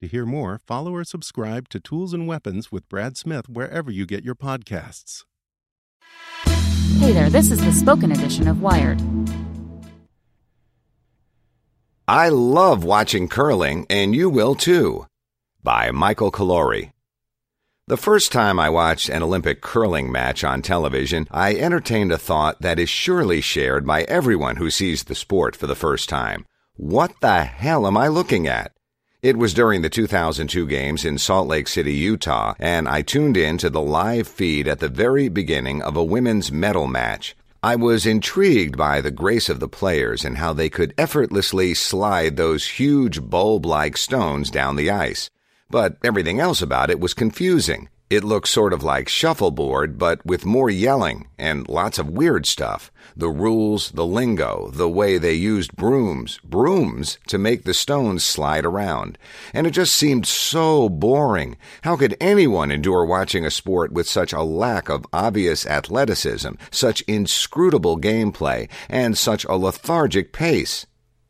To hear more, follow or subscribe to Tools and Weapons with Brad Smith wherever you get your podcasts. Hey there, this is the spoken edition of Wired. I love watching curling, and you will too. By Michael Calore. The first time I watched an Olympic curling match on television, I entertained a thought that is surely shared by everyone who sees the sport for the first time. What the hell am I looking at? It was during the 2002 games in Salt Lake City, Utah, and I tuned in to the live feed at the very beginning of a women's medal match. I was intrigued by the grace of the players and how they could effortlessly slide those huge bulb like stones down the ice. But everything else about it was confusing. It looked sort of like shuffleboard, but with more yelling and lots of weird stuff. The rules, the lingo, the way they used brooms, brooms, to make the stones slide around. And it just seemed so boring. How could anyone endure watching a sport with such a lack of obvious athleticism, such inscrutable gameplay, and such a lethargic pace?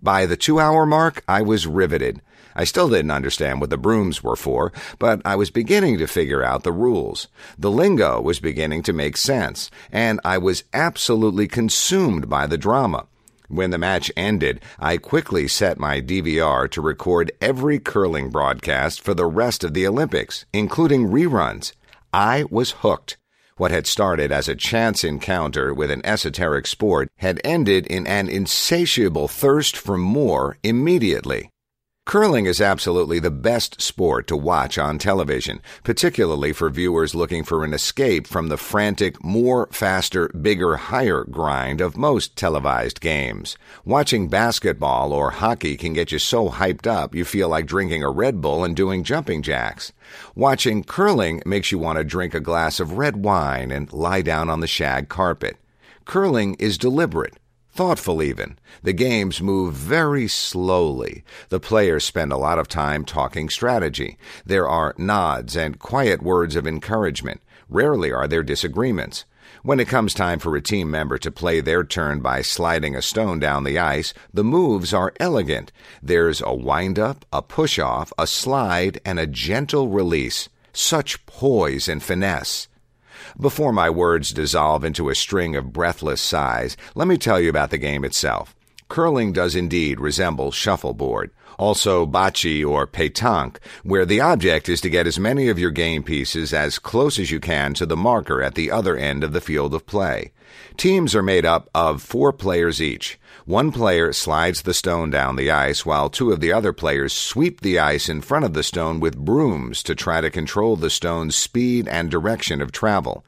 By the two hour mark, I was riveted. I still didn't understand what the brooms were for, but I was beginning to figure out the rules. The lingo was beginning to make sense, and I was absolutely consumed by the drama. When the match ended, I quickly set my DVR to record every curling broadcast for the rest of the Olympics, including reruns. I was hooked. What had started as a chance encounter with an esoteric sport had ended in an insatiable thirst for more immediately. Curling is absolutely the best sport to watch on television, particularly for viewers looking for an escape from the frantic, more, faster, bigger, higher grind of most televised games. Watching basketball or hockey can get you so hyped up you feel like drinking a Red Bull and doing jumping jacks. Watching curling makes you want to drink a glass of red wine and lie down on the shag carpet. Curling is deliberate thoughtful even. The games move very slowly. The players spend a lot of time talking strategy. There are nods and quiet words of encouragement. Rarely are there disagreements. When it comes time for a team member to play their turn by sliding a stone down the ice, the moves are elegant. There's a wind up, a push off, a slide, and a gentle release. Such poise and finesse. Before my words dissolve into a string of breathless sighs, let me tell you about the game itself. Curling does indeed resemble shuffleboard, also bocce or pétanque, where the object is to get as many of your game pieces as close as you can to the marker at the other end of the field of play. Teams are made up of four players each. One player slides the stone down the ice while two of the other players sweep the ice in front of the stone with brooms to try to control the stone's speed and direction of travel.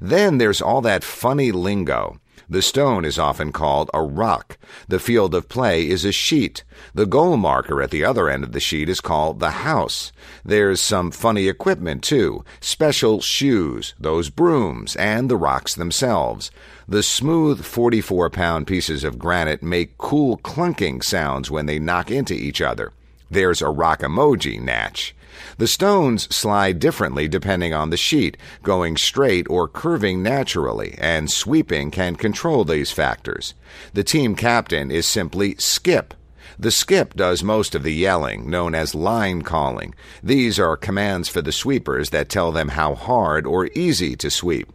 Then there's all that funny lingo. The stone is often called a rock. The field of play is a sheet. The goal marker at the other end of the sheet is called the house. There's some funny equipment, too special shoes, those brooms, and the rocks themselves. The smooth 44 pound pieces of granite make cool clunking sounds when they knock into each other. There's a rock emoji, Natch. The stones slide differently depending on the sheet, going straight or curving naturally, and sweeping can control these factors. The team captain is simply Skip. The skip does most of the yelling, known as line calling. These are commands for the sweepers that tell them how hard or easy to sweep.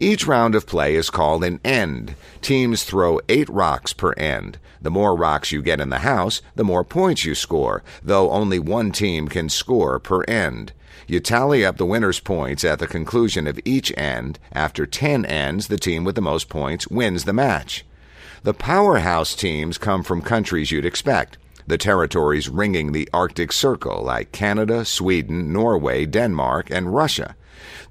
Each round of play is called an end. Teams throw eight rocks per end. The more rocks you get in the house, the more points you score, though only one team can score per end. You tally up the winner's points at the conclusion of each end. After 10 ends, the team with the most points wins the match. The powerhouse teams come from countries you'd expect. The territories ringing the Arctic Circle, like Canada, Sweden, Norway, Denmark, and Russia.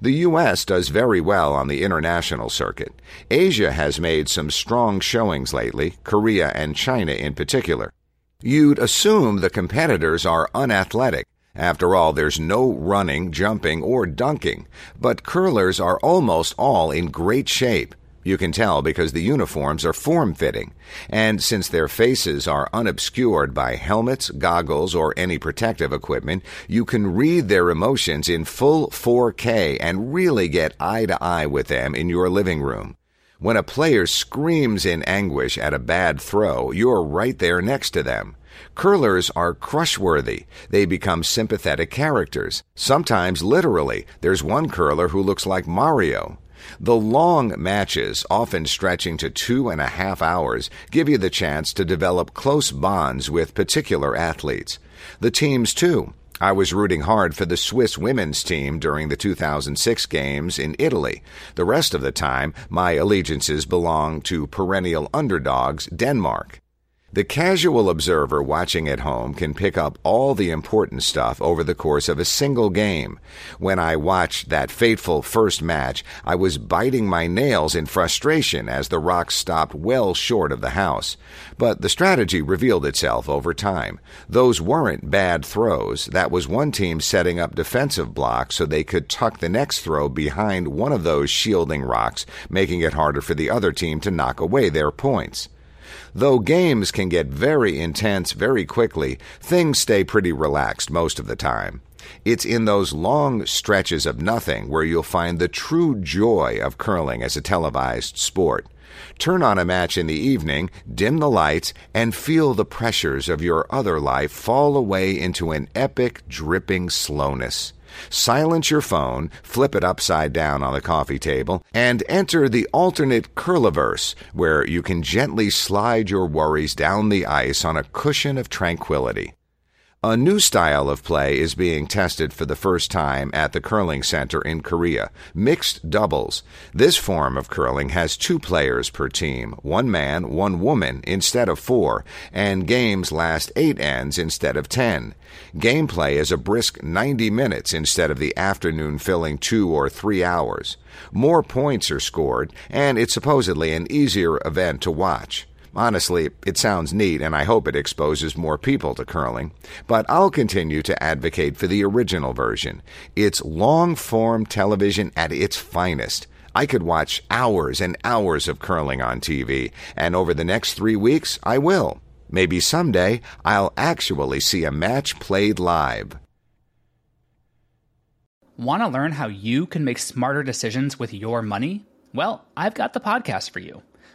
The U.S. does very well on the international circuit. Asia has made some strong showings lately, Korea and China in particular. You'd assume the competitors are unathletic. After all, there's no running, jumping, or dunking. But curlers are almost all in great shape. You can tell because the uniforms are form fitting, and since their faces are unobscured by helmets, goggles, or any protective equipment, you can read their emotions in full 4K and really get eye to eye with them in your living room. When a player screams in anguish at a bad throw, you're right there next to them. Curlers are crushworthy. They become sympathetic characters. Sometimes literally. There's one curler who looks like Mario. The long matches, often stretching to two and a half hours, give you the chance to develop close bonds with particular athletes. The teams, too. I was rooting hard for the Swiss women's team during the 2006 games in Italy. The rest of the time, my allegiances belong to perennial underdogs, Denmark. The casual observer watching at home can pick up all the important stuff over the course of a single game. When I watched that fateful first match, I was biting my nails in frustration as the rocks stopped well short of the house. But the strategy revealed itself over time. Those weren't bad throws. That was one team setting up defensive blocks so they could tuck the next throw behind one of those shielding rocks, making it harder for the other team to knock away their points. Though games can get very intense very quickly, things stay pretty relaxed most of the time. It's in those long stretches of nothing where you'll find the true joy of curling as a televised sport. Turn on a match in the evening, dim the lights, and feel the pressures of your other life fall away into an epic, dripping slowness. Silence your phone, flip it upside down on the coffee table, and enter the alternate curliverse, where you can gently slide your worries down the ice on a cushion of tranquility. A new style of play is being tested for the first time at the Curling Center in Korea mixed doubles. This form of curling has two players per team, one man, one woman, instead of four, and games last eight ends instead of ten. Gameplay is a brisk 90 minutes instead of the afternoon filling two or three hours. More points are scored, and it's supposedly an easier event to watch. Honestly, it sounds neat and I hope it exposes more people to curling, but I'll continue to advocate for the original version. It's long form television at its finest. I could watch hours and hours of curling on TV, and over the next three weeks, I will. Maybe someday I'll actually see a match played live. Want to learn how you can make smarter decisions with your money? Well, I've got the podcast for you.